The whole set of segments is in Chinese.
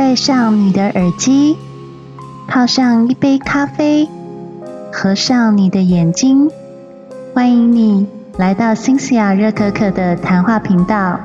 戴上你的耳机，泡上一杯咖啡，合上你的眼睛，欢迎你来到新西亚热可可的谈话频道。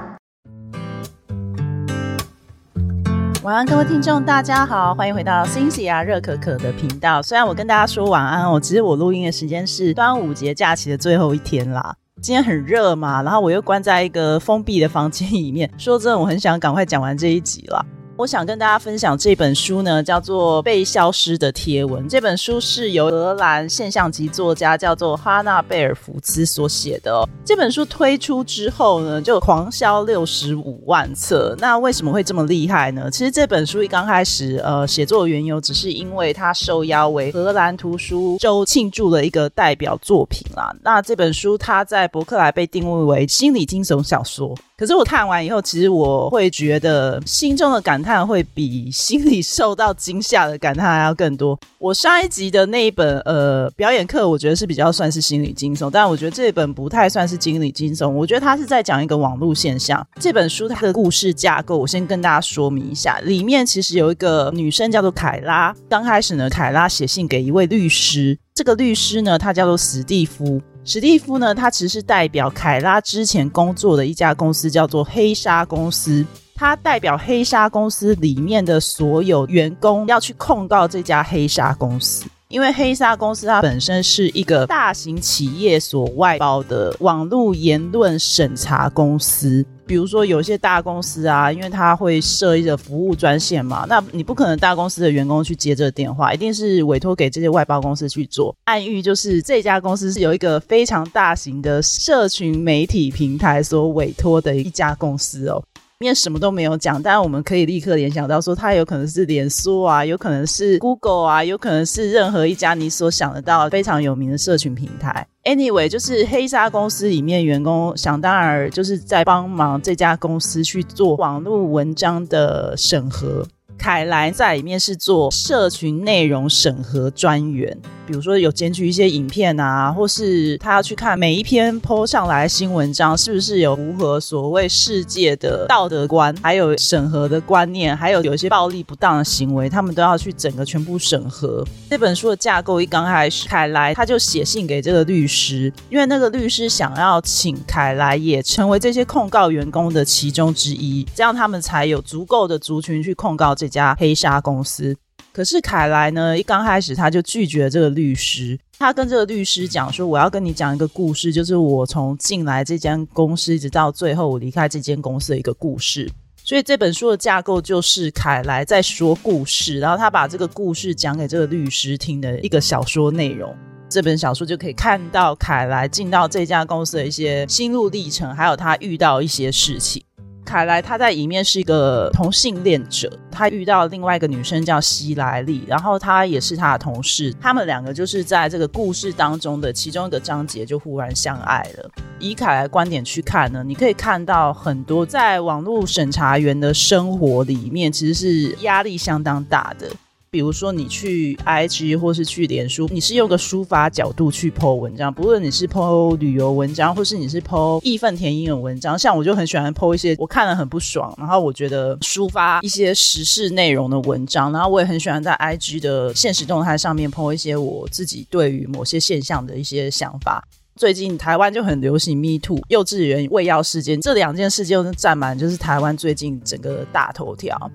晚安，各位听众，大家好，欢迎回到新西亚热可可的频道。虽然我跟大家说晚安哦，其实我录音的时间是端午节假期的最后一天啦。今天很热嘛，然后我又关在一个封闭的房间里面。说真的，我很想赶快讲完这一集了。我想跟大家分享这本书呢，叫做《被消失的贴文》。这本书是由荷兰现象级作家叫做哈纳贝尔福兹所写的。这本书推出之后呢，就狂销六十五万册。那为什么会这么厉害呢？其实这本书一刚开始，呃，写作的缘由只是因为它受邀为荷兰图书周庆祝的一个代表作品啦。那这本书它在伯克莱被定位为心理惊悚小说。可是我看完以后，其实我会觉得心中的感叹会比心里受到惊吓的感叹还要更多。我上一集的那一本呃表演课，我觉得是比较算是心理惊悚，但我觉得这本不太算是心理惊悚。我觉得它是在讲一个网络现象。这本书它的故事架构，我先跟大家说明一下。里面其实有一个女生叫做凯拉。刚开始呢，凯拉写信给一位律师，这个律师呢，他叫做史蒂夫。史蒂夫呢，他其实是代表凯拉之前工作的一家公司，叫做黑鲨公司。他代表黑鲨公司里面的所有员工要去控告这家黑鲨公司，因为黑鲨公司它本身是一个大型企业所外包的网络言论审查公司。比如说，有些大公司啊，因为它会设一个服务专线嘛，那你不可能大公司的员工去接这个电话，一定是委托给这些外包公司去做。暗喻就是这家公司是有一个非常大型的社群媒体平台所委托的一家公司哦。面什么都没有讲，但我们可以立刻联想到说，它有可能是脸书啊，有可能是 Google 啊，有可能是任何一家你所想得到非常有名的社群平台。Anyway，就是黑鲨公司里面员工想当然就是在帮忙这家公司去做网络文章的审核。凯莱在里面是做社群内容审核专员，比如说有检举一些影片啊，或是他要去看每一篇 po 上来新文章是不是有符合所谓世界的道德观，还有审核的观念，还有有一些暴力不当的行为，他们都要去整个全部审核。这本书的架构一刚开始，凯莱他就写信给这个律师，因为那个律师想要请凯莱也成为这些控告员工的其中之一，这样他们才有足够的族群去控告这。这家黑鲨公司，可是凯莱呢？一刚开始他就拒绝这个律师。他跟这个律师讲说：“我要跟你讲一个故事，就是我从进来这间公司，一直到最后我离开这间公司的一个故事。”所以这本书的架构就是凯莱在说故事，然后他把这个故事讲给这个律师听的一个小说内容。这本小说就可以看到凯莱进到这家公司的一些心路历程，还有他遇到一些事情。凯莱他在里面是一个同性恋者，他遇到另外一个女生叫希莱利，然后他也是他的同事，他们两个就是在这个故事当中的其中一个章节就忽然相爱了。以凯莱观点去看呢，你可以看到很多在网络审查员的生活里面，其实是压力相当大的。比如说，你去 IG 或是去脸书，你是用个书法角度去 po 文章，不论你是 po 旅游文章，或是你是 po 义愤填膺的文章，像我就很喜欢 po 一些我看了很不爽，然后我觉得抒发一些时事内容的文章，然后我也很喜欢在 IG 的现实动态上面 po 一些我自己对于某些现象的一些想法。最近台湾就很流行 Me Too 幼稚园喂药事件，这两件事件占满就是台湾最近整个大头条。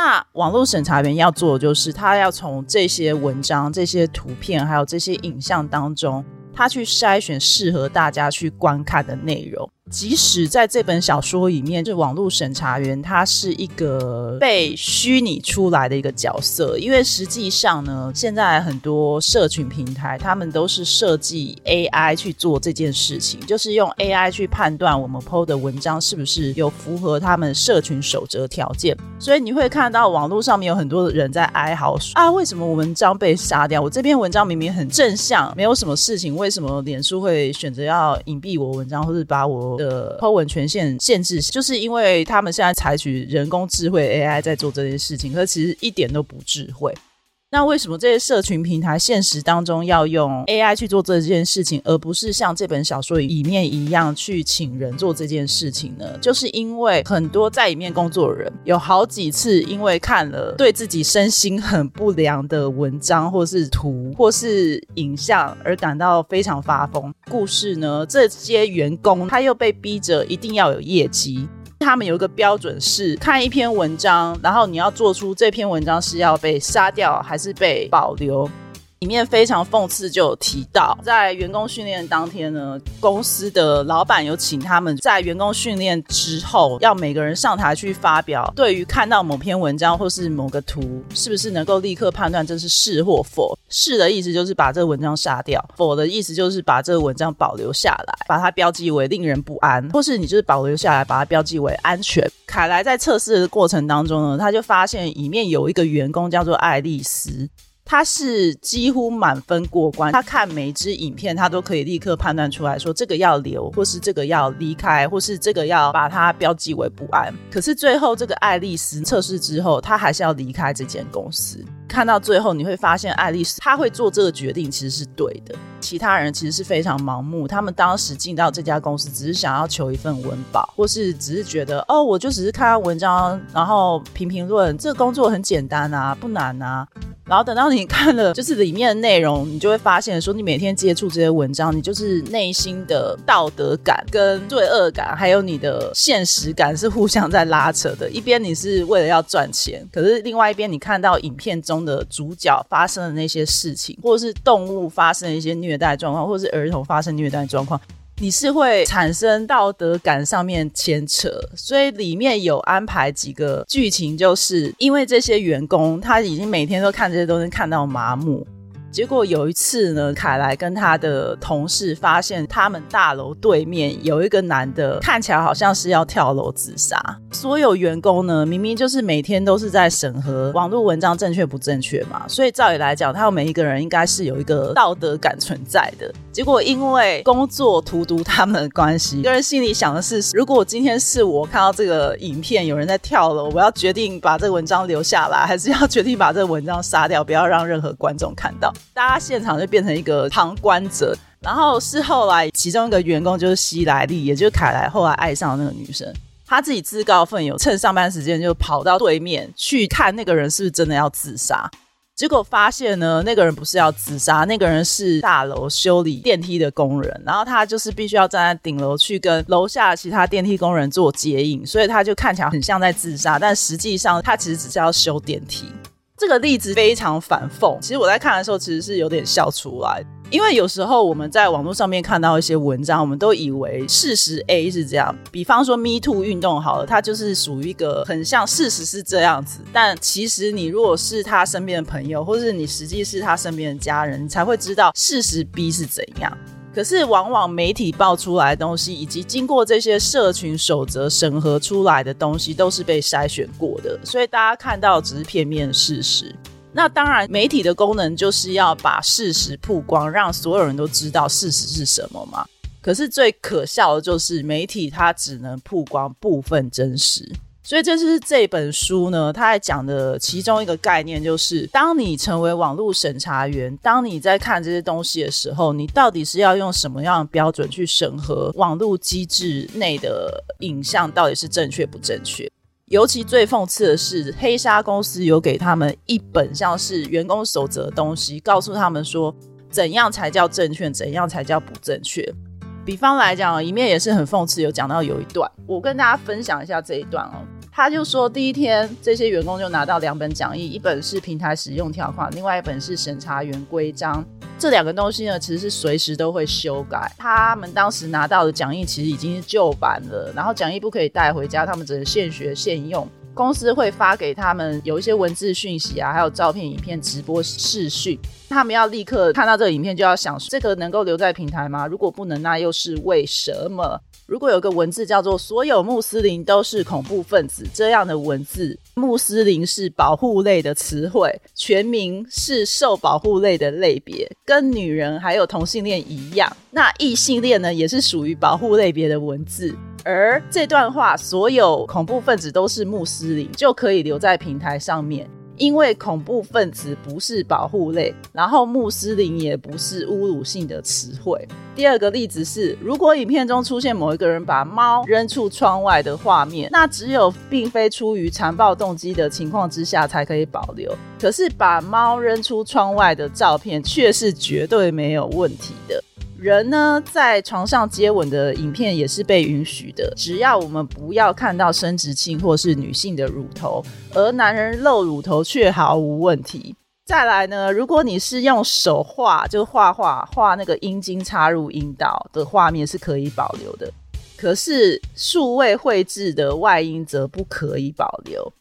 那网络审查员要做的就是，他要从这些文章、这些图片，还有这些影像当中，他去筛选适合大家去观看的内容。即使在这本小说里面，这网络审查员他是一个被虚拟出来的一个角色，因为实际上呢，现在很多社群平台他们都是设计 AI 去做这件事情，就是用 AI 去判断我们 PO 的文章是不是有符合他们社群守则条件。所以你会看到网络上面有很多人在哀嚎啊，为什么我文章被杀掉？我这篇文章明明很正向，没有什么事情，为什么脸书会选择要隐蔽我文章，或者把我？的抛文权限限制，就是因为他们现在采取人工智慧 AI 在做这件事情，可是其实一点都不智慧。那为什么这些社群平台现实当中要用 AI 去做这件事情，而不是像这本小说里面一样去请人做这件事情呢？就是因为很多在里面工作的人有好几次因为看了对自己身心很不良的文章，或是图，或是影像，而感到非常发疯。故事呢，这些员工他又被逼着一定要有业绩。他们有一个标准是看一篇文章，然后你要做出这篇文章是要被杀掉还是被保留。里面非常讽刺，就有提到，在员工训练当天呢，公司的老板有请他们在员工训练之后，要每个人上台去发表，对于看到某篇文章或是某个图，是不是能够立刻判断这是是或否？是的意思就是把这个文章杀掉，否的意思就是把这个文章保留下来，把它标记为令人不安，或是你就是保留下来，把它标记为安全。凯莱在测试的过程当中呢，他就发现里面有一个员工叫做爱丽丝。他是几乎满分过关，他看每一支影片，他都可以立刻判断出来说这个要留，或是这个要离开，或是这个要把它标记为不安。可是最后这个爱丽丝测试之后，他还是要离开这间公司。看到最后，你会发现爱丽丝她会做这个决定其实是对的，其他人其实是非常盲目。他们当时进到这家公司，只是想要求一份温饱，或是只是觉得哦，我就只是看看文章，然后评评论，这个工作很简单啊，不难啊。然后等到你看了就是里面的内容，你就会发现说，你每天接触这些文章，你就是内心的道德感跟罪恶感，还有你的现实感是互相在拉扯的。一边你是为了要赚钱，可是另外一边你看到影片中的主角发生的那些事情，或者是动物发生的一些虐待状况，或者是儿童发生虐待状况。你是会产生道德感上面牵扯，所以里面有安排几个剧情，就是因为这些员工他已经每天都看这些东西看到麻木。结果有一次呢，凯莱跟他的同事发现，他们大楼对面有一个男的，看起来好像是要跳楼自杀。所有员工呢，明明就是每天都是在审核网络文章正确不正确嘛，所以照理来讲，他们每一个人应该是有一个道德感存在的。结果因为工作荼毒他们的关系，个人心里想的是，如果今天是我看到这个影片有人在跳楼，我要决定把这个文章留下来，还是要决定把这个文章杀掉，不要让任何观众看到。大家现场就变成一个旁观者，然后是后来其中一个员工就是西莱利，也就是凯莱后来爱上那个女生，他自己自告奋勇，趁上班时间就跑到对面去看那个人是不是真的要自杀。结果发现呢，那个人不是要自杀，那个人是大楼修理电梯的工人，然后他就是必须要站在顶楼去跟楼下其他电梯工人做接应，所以他就看起来很像在自杀，但实际上他其实只是要修电梯。这个例子非常反讽，其实我在看的时候其实是有点笑出来，因为有时候我们在网络上面看到一些文章，我们都以为事实 A 是这样，比方说 Me Too 运动好了，它就是属于一个很像事实是这样子，但其实你如果是他身边的朋友，或是你实际是他身边的家人，你才会知道事实 B 是怎样。可是，往往媒体爆出来的东西，以及经过这些社群守则审核出来的东西，都是被筛选过的，所以大家看到只是片面事实。那当然，媒体的功能就是要把事实曝光，让所有人都知道事实是什么嘛。可是最可笑的就是，媒体它只能曝光部分真实。所以这是这本书呢，它在讲的其中一个概念，就是当你成为网络审查员，当你在看这些东西的时候，你到底是要用什么样的标准去审核网络机制内的影像到底是正确不正确？尤其最讽刺的是，黑鲨公司有给他们一本像是员工守则的东西，告诉他们说怎样才叫正确，怎样才叫不正确。比方来讲，一面也是很讽刺，有讲到有一段，我跟大家分享一下这一段哦。他就说，第一天这些员工就拿到两本讲义，一本是平台使用条款，另外一本是审查员规章。这两个东西呢，其实是随时都会修改。他们当时拿到的讲义其实已经是旧版了，然后讲义不可以带回家，他们只能现学现用。公司会发给他们有一些文字讯息啊，还有照片、影片、直播、视讯，他们要立刻看到这个影片，就要想这个能够留在平台吗？如果不能，那又是为什么？如果有个文字叫做“所有穆斯林都是恐怖分子”这样的文字，穆斯林是保护类的词汇，全名是受保护类的类别，跟女人还有同性恋一样，那异性恋呢也是属于保护类别的文字。而这段话，所有恐怖分子都是穆斯林，就可以留在平台上面。因为恐怖分子不是保护类，然后穆斯林也不是侮辱性的词汇。第二个例子是，如果影片中出现某一个人把猫扔出窗外的画面，那只有并非出于残暴动机的情况之下才可以保留。可是把猫扔出窗外的照片却是绝对没有问题的。人呢，在床上接吻的影片也是被允许的，只要我们不要看到生殖器或是女性的乳头，而男人露乳头却毫无问题。再来呢，如果你是用手画，就画画画那个阴茎插入阴道的画面是可以保留的，可是数位绘制的外阴则不可以保留。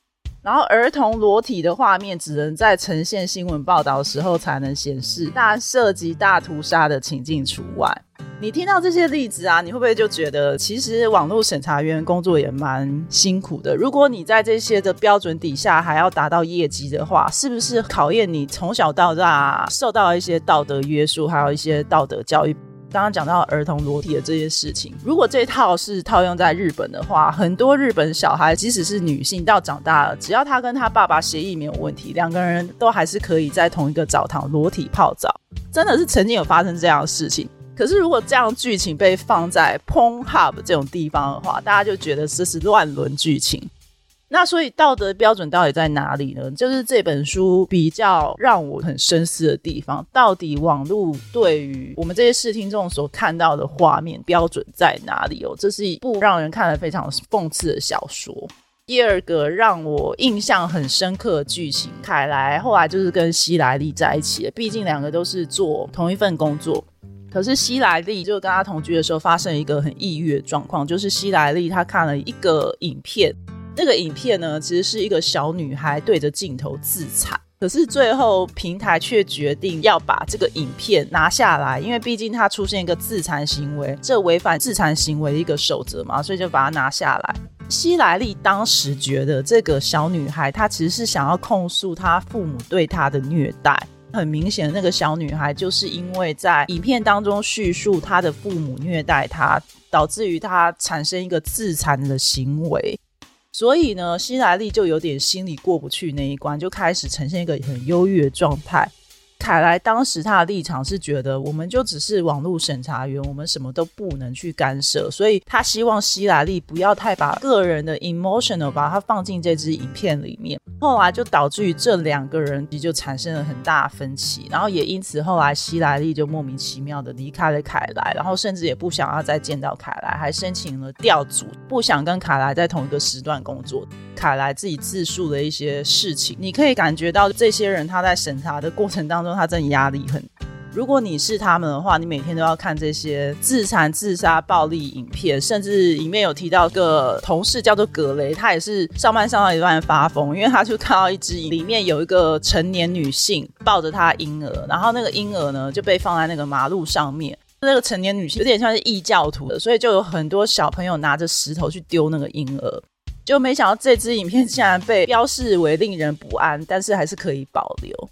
然后儿童裸体的画面只能在呈现新闻报道的时候才能显示，但涉及大屠杀的情境除外。你听到这些例子啊，你会不会就觉得其实网络审查员工作也蛮辛苦的？如果你在这些的标准底下还要达到业绩的话，是不是考验你从小到大受到一些道德约束，还有一些道德教育？刚刚讲到儿童裸体的这件事情，如果这套是套用在日本的话，很多日本小孩即使是女性到长大了，只要他跟他爸爸协议没有问题，两个人都还是可以在同一个澡堂裸体泡澡。真的是曾经有发生这样的事情。可是如果这样剧情被放在 Pornhub 这种地方的话，大家就觉得这是乱伦剧情。那所以道德标准到底在哪里呢？就是这本书比较让我很深思的地方。到底网络对于我们这些视听众所看到的画面标准在哪里哦？这是一部让人看了非常讽刺的小说。第二个让我印象很深刻的剧情，凯莱后来就是跟希莱利在一起了。毕竟两个都是做同一份工作，可是希莱利就跟他同居的时候发生一个很抑郁的状况，就是希莱利他看了一个影片。那个影片呢，其实是一个小女孩对着镜头自残，可是最后平台却决定要把这个影片拿下来，因为毕竟它出现一个自残行为，这违反自残行为的一个守则嘛，所以就把它拿下来。希莱利当时觉得这个小女孩她其实是想要控诉她父母对她的虐待，很明显那个小女孩就是因为在影片当中叙述她的父母虐待她，导致于她产生一个自残的行为。所以呢，希莱利就有点心里过不去那一关，就开始呈现一个很忧郁的状态。凯莱当时他的立场是觉得，我们就只是网络审查员，我们什么都不能去干涉，所以他希望希莱利不要太把个人的 emotional 把它放进这支影片里面。后来就导致于这两个人就产生了很大分歧，然后也因此后来希莱利就莫名其妙的离开了凯莱，然后甚至也不想要再见到凯莱，还申请了调组，不想跟凯莱在同一个时段工作。凯莱自己自述的一些事情，你可以感觉到这些人他在审查的过程当中，说他真的压力很。如果你是他们的话，你每天都要看这些自残、自杀、暴力影片，甚至里面有提到个同事叫做格雷，他也是上班上到一半发疯，因为他就看到一只里面有一个成年女性抱着他婴儿，然后那个婴儿呢就被放在那个马路上面，那个成年女性有点像是异教徒的，所以就有很多小朋友拿着石头去丢那个婴儿。就没想到这支影片竟然被标示为令人不安，但是还是可以保留。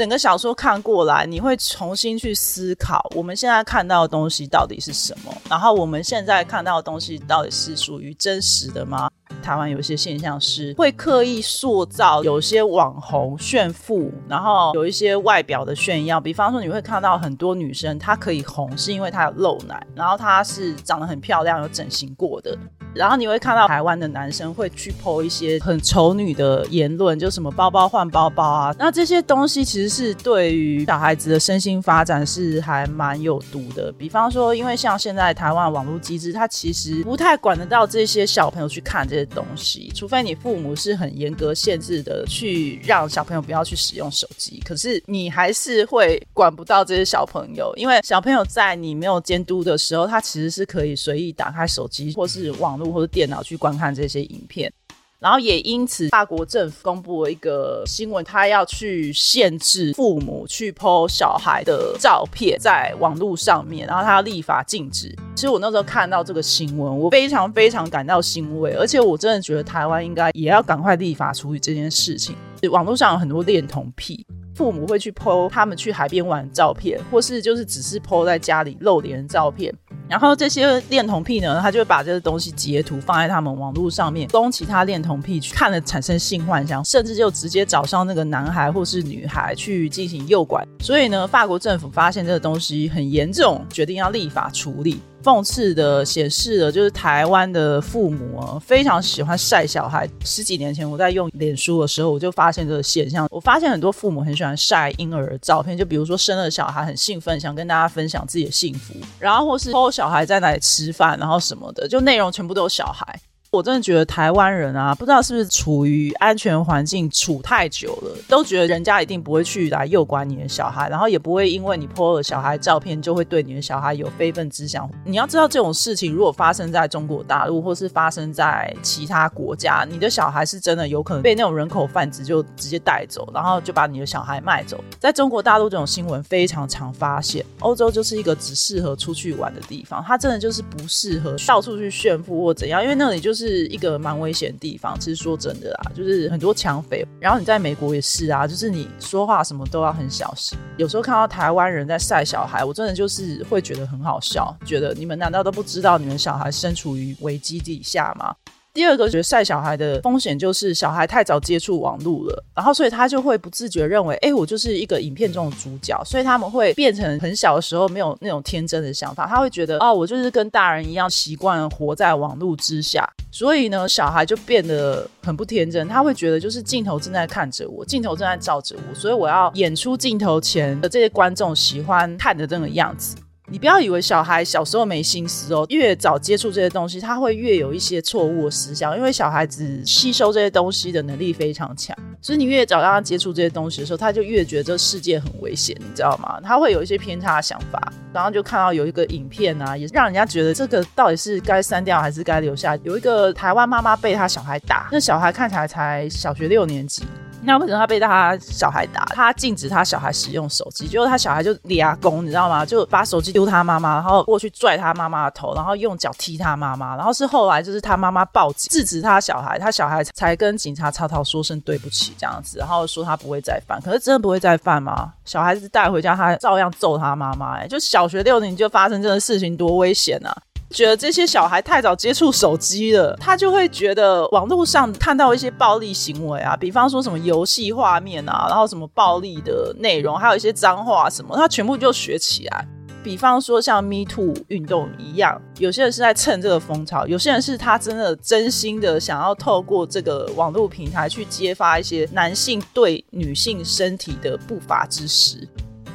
整个小说看过来，你会重新去思考我们现在看到的东西到底是什么，然后我们现在看到的东西到底是属于真实的吗？台湾有一些现象是会刻意塑造有些网红炫富，然后有一些外表的炫耀，比方说你会看到很多女生她可以红是因为她有露奶，然后她是长得很漂亮有整形过的。然后你会看到台湾的男生会去 po 一些很丑女的言论，就什么包包换包包啊，那这些东西其实是对于小孩子的身心发展是还蛮有毒的。比方说，因为像现在台湾网络机制，它其实不太管得到这些小朋友去看这些东西，除非你父母是很严格限制的去让小朋友不要去使用手机，可是你还是会管不到这些小朋友，因为小朋友在你没有监督的时候，他其实是可以随意打开手机或是网。或者电脑去观看这些影片，然后也因此，法国政府公布了一个新闻，他要去限制父母去 po 小孩的照片在网络上面，然后他立法禁止。其实我那时候看到这个新闻，我非常非常感到欣慰，而且我真的觉得台湾应该也要赶快立法处理这件事情。网络上有很多恋童癖，父母会去 po 他们去海边玩照片，或是就是只是 po 在家里露脸的照片。然后这些恋童癖呢，他就会把这个东西截图放在他们网络上面，供其他恋童癖去看了产生性幻想，甚至就直接找上那个男孩或是女孩去进行诱拐。所以呢，法国政府发现这个东西很严重，决定要立法处理。讽刺的显示了，就是台湾的父母啊，非常喜欢晒小孩。十几年前我在用脸书的时候，我就发现这个现象。我发现很多父母很喜欢晒婴儿的照片，就比如说生了小孩很兴奋，想跟大家分享自己的幸福，然后或是偷小孩在哪里吃饭，然后什么的，就内容全部都有小孩。我真的觉得台湾人啊，不知道是不是处于安全环境处太久了，都觉得人家一定不会去来诱拐你的小孩，然后也不会因为你泼了小孩照片就会对你的小孩有非分之想。你要知道，这种事情如果发生在中国大陆，或是发生在其他国家，你的小孩是真的有可能被那种人口贩子就直接带走，然后就把你的小孩卖走。在中国大陆，这种新闻非常常发现。欧洲就是一个只适合出去玩的地方，它真的就是不适合到处去炫富或怎样，因为那里就是。是一个蛮危险的地方。其实说真的啊，就是很多抢匪。然后你在美国也是啊，就是你说话什么都要很小心。有时候看到台湾人在晒小孩，我真的就是会觉得很好笑，觉得你们难道都不知道你们小孩身处于危机底下吗？第二个，觉得晒小孩的风险就是小孩太早接触网络了，然后所以他就会不自觉认为，哎，我就是一个影片中的主角，所以他们会变成很小的时候没有那种天真的想法，他会觉得，哦，我就是跟大人一样习惯活在网络之下，所以呢，小孩就变得很不天真，他会觉得就是镜头正在看着我，镜头正在照着我，所以我要演出镜头前的这些观众喜欢看的这个样子。你不要以为小孩小时候没心思哦，越早接触这些东西，他会越有一些错误的思想，因为小孩子吸收这些东西的能力非常强，所以你越早让他接触这些东西的时候，他就越觉得这世界很危险，你知道吗？他会有一些偏差的想法，然后就看到有一个影片啊，也让人家觉得这个到底是该删掉还是该留下。有一个台湾妈妈被他小孩打，那小孩看起来才小学六年级。那为什么他被他小孩打？他禁止他小孩使用手机，结果他小孩就立阿公，你知道吗？就把手机丢他妈妈，然后过去拽他妈妈的头，然后用脚踢他妈妈，然后是后来就是他妈妈报警制止他小孩，他小孩才跟警察曹操说声对不起这样子，然后说他不会再犯。可是真的不会再犯吗？小孩子带回家，他照样揍他妈妈。哎，就小学六年就发生这个事情，多危险啊！觉得这些小孩太早接触手机了，他就会觉得网络上看到一些暴力行为啊，比方说什么游戏画面啊，然后什么暴力的内容，还有一些脏话什么，他全部就学起来。比方说像 Me Too 运动一样，有些人是在蹭这个风潮，有些人是他真的真心的想要透过这个网络平台去揭发一些男性对女性身体的不法之实。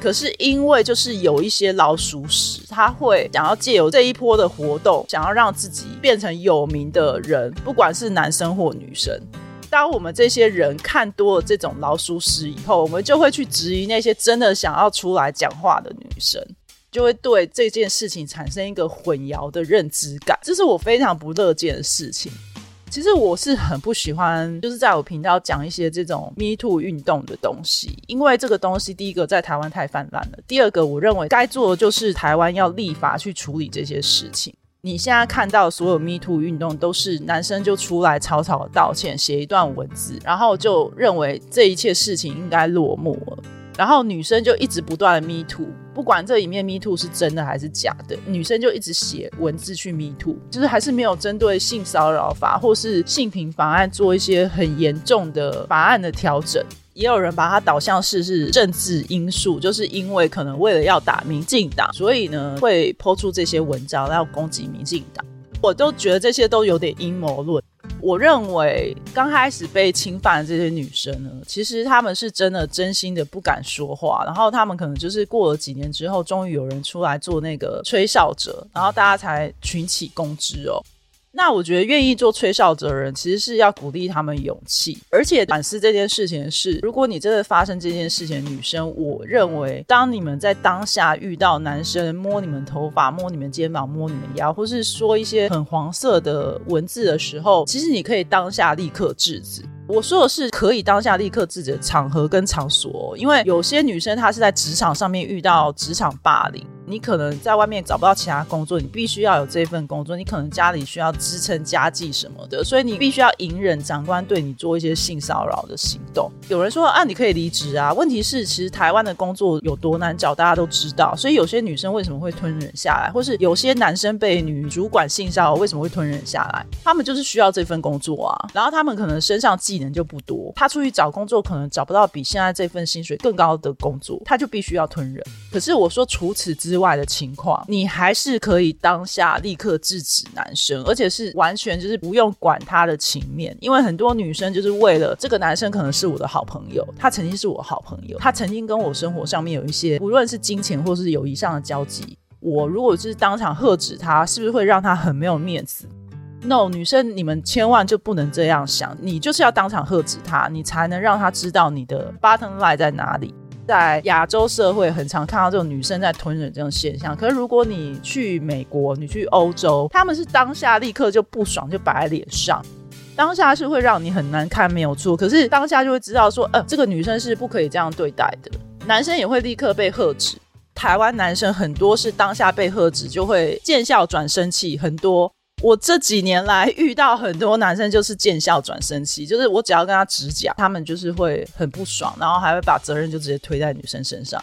可是因为就是有一些老鼠屎，他会想要借由这一波的活动，想要让自己变成有名的人，不管是男生或女生。当我们这些人看多了这种老鼠屎以后，我们就会去质疑那些真的想要出来讲话的女生，就会对这件事情产生一个混淆的认知感，这是我非常不乐见的事情。其实我是很不喜欢，就是在我频道讲一些这种 Me Too 运动的东西，因为这个东西第一个在台湾太泛滥了，第二个我认为该做的就是台湾要立法去处理这些事情。你现在看到所有 Me Too 运动都是男生就出来草草道歉，写一段文字，然后就认为这一切事情应该落幕了。然后女生就一直不断的 meet 不管这里面 meet 是真的还是假的，女生就一直写文字去 meet 就是还是没有针对性骚扰法或是性平法案做一些很严重的法案的调整。也有人把它导向是是政治因素，就是因为可能为了要打民进党，所以呢会抛出这些文章要攻击民进党。我都觉得这些都有点阴谋论。我认为刚开始被侵犯的这些女生呢，其实她们是真的真心的不敢说话，然后她们可能就是过了几年之后，终于有人出来做那个吹哨者，然后大家才群起攻之哦。那我觉得愿意做吹哨者的人，其实是要鼓励他们勇气，而且反思这件事情是，如果你真的发生这件事情，女生，我认为当你们在当下遇到男生摸你们头发、摸你们肩膀、摸你们腰，或是说一些很黄色的文字的时候，其实你可以当下立刻制止。我说的是可以当下立刻制止的场合跟场所，因为有些女生她是在职场上面遇到职场霸凌。你可能在外面找不到其他工作，你必须要有这份工作。你可能家里需要支撑家计什么的，所以你必须要隐忍长官对你做一些性骚扰的行动。有人说啊，你可以离职啊。问题是，其实台湾的工作有多难找，大家都知道。所以有些女生为什么会吞忍下来，或是有些男生被女主管性骚扰为什么会吞忍下来？他们就是需要这份工作啊。然后他们可能身上技能就不多，他出去找工作可能找不到比现在这份薪水更高的工作，他就必须要吞忍。可是我说除此之之外的情况，你还是可以当下立刻制止男生，而且是完全就是不用管他的情面，因为很多女生就是为了这个男生可能是我的好朋友，他曾经是我好朋友，他曾经跟我生活上面有一些无论是金钱或是友谊上的交集，我如果是当场喝止他，是不是会让他很没有面子？No，女生你们千万就不能这样想，你就是要当场喝止他，你才能让他知道你的 button lie 在哪里。在亚洲社会，很常看到这种女生在吞忍这种现象。可是如果你去美国，你去欧洲，他们是当下立刻就不爽，就摆在脸上，当下是会让你很难看，没有错。可是当下就会知道说，呃，这个女生是不可以这样对待的。男生也会立刻被喝止。台湾男生很多是当下被喝止，就会见笑转生气，很多。我这几年来遇到很多男生，就是见笑转生气，就是我只要跟他直讲，他们就是会很不爽，然后还会把责任就直接推在女生身上。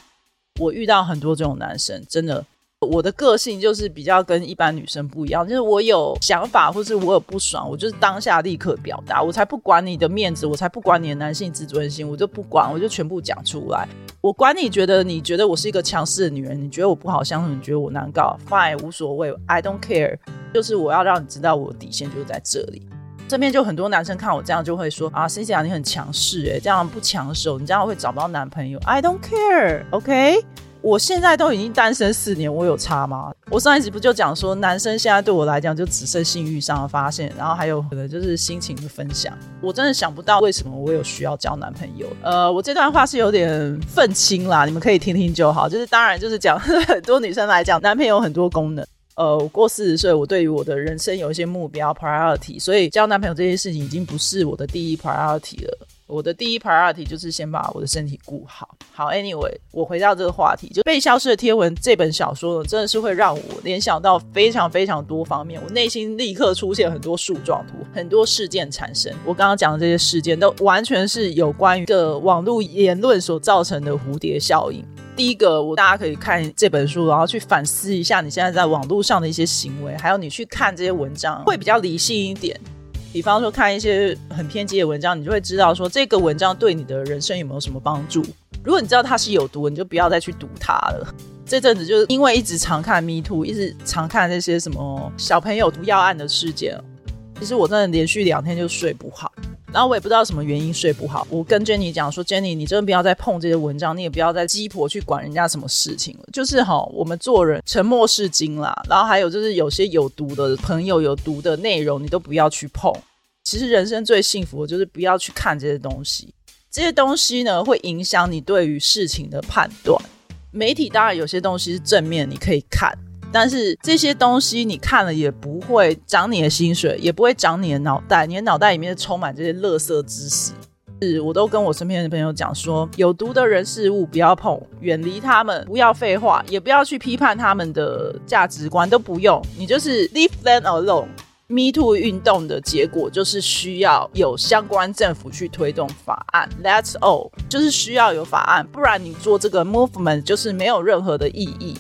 我遇到很多这种男生，真的。我的个性就是比较跟一般女生不一样，就是我有想法或是我有不爽，我就是当下立刻表达，我才不管你的面子，我才不管你的男性自尊心，我就不管，我就全部讲出来。我管你觉得你觉得我是一个强势的女人，你觉得我不好相处，你觉得我难搞，fine，无所谓，I don't care。就是我要让你知道我的底线就是在这里。这边就很多男生看我这样就会说啊，Cici 啊，你很强势哎，这样不抢手，你这样会找不到男朋友。I don't care，OK。我现在都已经单身四年，我有差吗？我上一集不就讲说，男生现在对我来讲就只剩性欲上的发现，然后还有可能就是心情的分享。我真的想不到为什么我有需要交男朋友。呃，我这段话是有点愤青啦，你们可以听听就好。就是当然就是讲很多女生来讲，男朋友很多功能。呃，我过四十岁，我对于我的人生有一些目标 priority，所以交男朋友这件事情已经不是我的第一 priority 了。我的第一 priority 就是先把我的身体顾好。好，anyway，我回到这个话题，就《被消失的贴文》这本小说呢，真的是会让我联想到非常非常多方面，我内心立刻出现很多树状图，很多事件产生。我刚刚讲的这些事件，都完全是有关于的网络言论所造成的蝴蝶效应。第一个，我大家可以看这本书，然后去反思一下你现在在网络上的一些行为，还有你去看这些文章，会比较理性一点。比方说看一些很偏激的文章，你就会知道说这个文章对你的人生有没有什么帮助。如果你知道它是有毒，你就不要再去读它了。这阵子就是因为一直常看迷途一直常看那些什么小朋友毒药案的事件，其实我真的连续两天就睡不好。然后我也不知道什么原因睡不好。我跟 Jenny 讲说，Jenny，你真的不要再碰这些文章，你也不要再鸡婆去管人家什么事情了。就是哈，我们做人沉默是金啦。然后还有就是有些有毒的朋友、有毒的内容，你都不要去碰。其实人生最幸福的就是不要去看这些东西。这些东西呢，会影响你对于事情的判断。媒体当然有些东西是正面，你可以看。但是这些东西你看了也不会涨你的薪水，也不会涨你的脑袋，你的脑袋里面充满这些垃圾知识。是我都跟我身边的朋友讲说，有毒的人事物不要碰，远离他们，不要废话，也不要去批判他们的价值观，都不用，你就是 leave them alone。Me Too 运动的结果就是需要有相关政府去推动法案，That's all，就是需要有法案，不然你做这个 movement 就是没有任何的意义。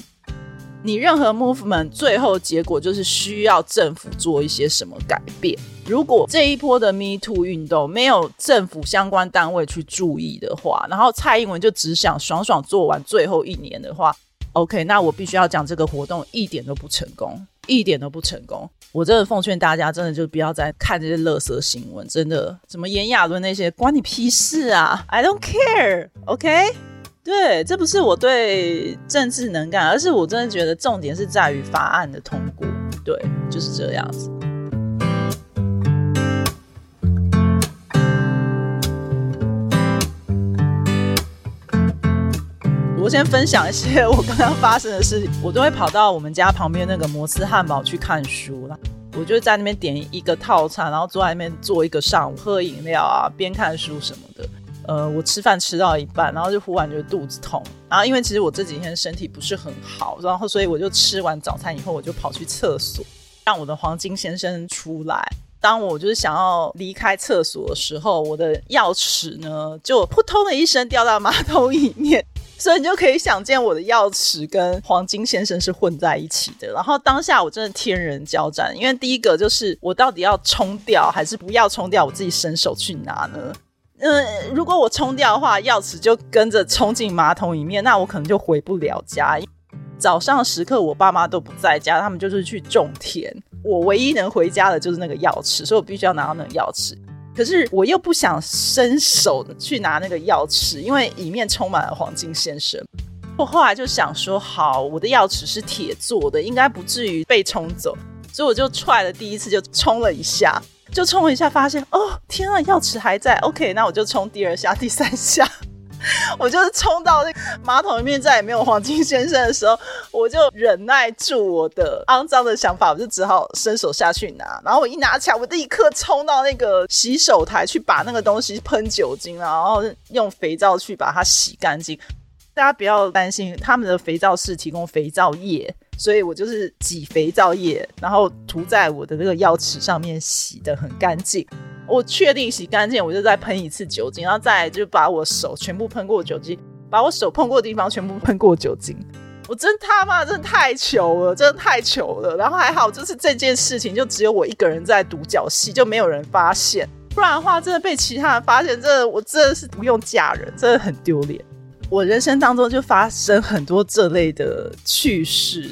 你任何 movement 最后结果就是需要政府做一些什么改变。如果这一波的 Me Too 运动没有政府相关单位去注意的话，然后蔡英文就只想爽爽做完最后一年的话，OK，那我必须要讲这个活动一点都不成功，一点都不成功。我真的奉劝大家，真的就不要再看这些垃圾新闻，真的什么炎亚纶那些关你屁事啊！I don't care，OK。对，这不是我对政治能干，而是我真的觉得重点是在于法案的通过。对，就是这样子。我先分享一些 我刚刚发生的事情，我都会跑到我们家旁边那个摩斯汉堡去看书了。我就在那边点一个套餐，然后坐在那边坐一个上午，喝饮料啊，边看书什么的。呃，我吃饭吃到一半，然后就忽然觉得肚子痛，然后因为其实我这几天身体不是很好，然后所以我就吃完早餐以后，我就跑去厕所，让我的黄金先生出来。当我就是想要离开厕所的时候，我的钥匙呢就扑通的一声掉到马桶里面。所以你就可以想见，我的钥匙跟黄金先生是混在一起的。然后当下我真的天人交战，因为第一个就是我到底要冲掉还是不要冲掉，我自己伸手去拿呢？嗯，如果我冲掉的话，钥匙就跟着冲进马桶里面，那我可能就回不了家。早上时刻我爸妈都不在家，他们就是去种田，我唯一能回家的就是那个钥匙，所以我必须要拿到那个钥匙。可是我又不想伸手去拿那个钥匙，因为里面充满了黄金先生。我后来就想说，好，我的钥匙是铁做的，应该不至于被冲走，所以我就踹了第一次，就冲了一下，就冲了一下，发现哦，天啊，钥匙还在。OK，那我就冲第二下、第三下。我就是冲到那马桶里面，再也没有黄金先生的时候，我就忍耐住我的肮脏的想法，我就只好伸手下去拿。然后我一拿起来，我立刻冲到那个洗手台去把那个东西喷酒精，然后用肥皂去把它洗干净。大家不要担心，他们的肥皂是提供肥皂液，所以我就是挤肥皂液，然后涂在我的那个药匙上面，洗的很干净。我确定洗干净，我就再喷一次酒精，然后再就把我手全部喷过酒精，把我手碰过的地方全部喷过酒精。我真他妈真的太糗了，真的太糗了。然后还好，就是这件事情就只有我一个人在独角戏，就没有人发现。不然的话，真的被其他人发现，真的我真的是不用嫁人，真的很丢脸。我人生当中就发生很多这类的趣事，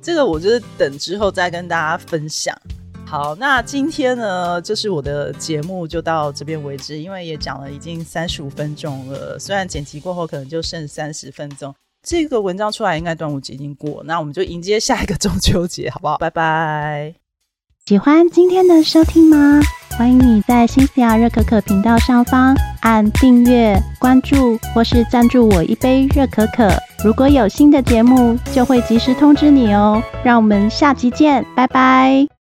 这个我就是等之后再跟大家分享。好，那今天呢，就是我的节目就到这边为止，因为也讲了已经三十五分钟了，虽然剪辑过后可能就剩三十分钟。这个文章出来应该端午节已经过，那我们就迎接下一个中秋节，好不好？拜拜。喜欢今天的收听吗？欢迎你在新西亚热可可频道上方按订阅、关注或是赞助我一杯热可可。如果有新的节目，就会及时通知你哦。让我们下期见，拜拜。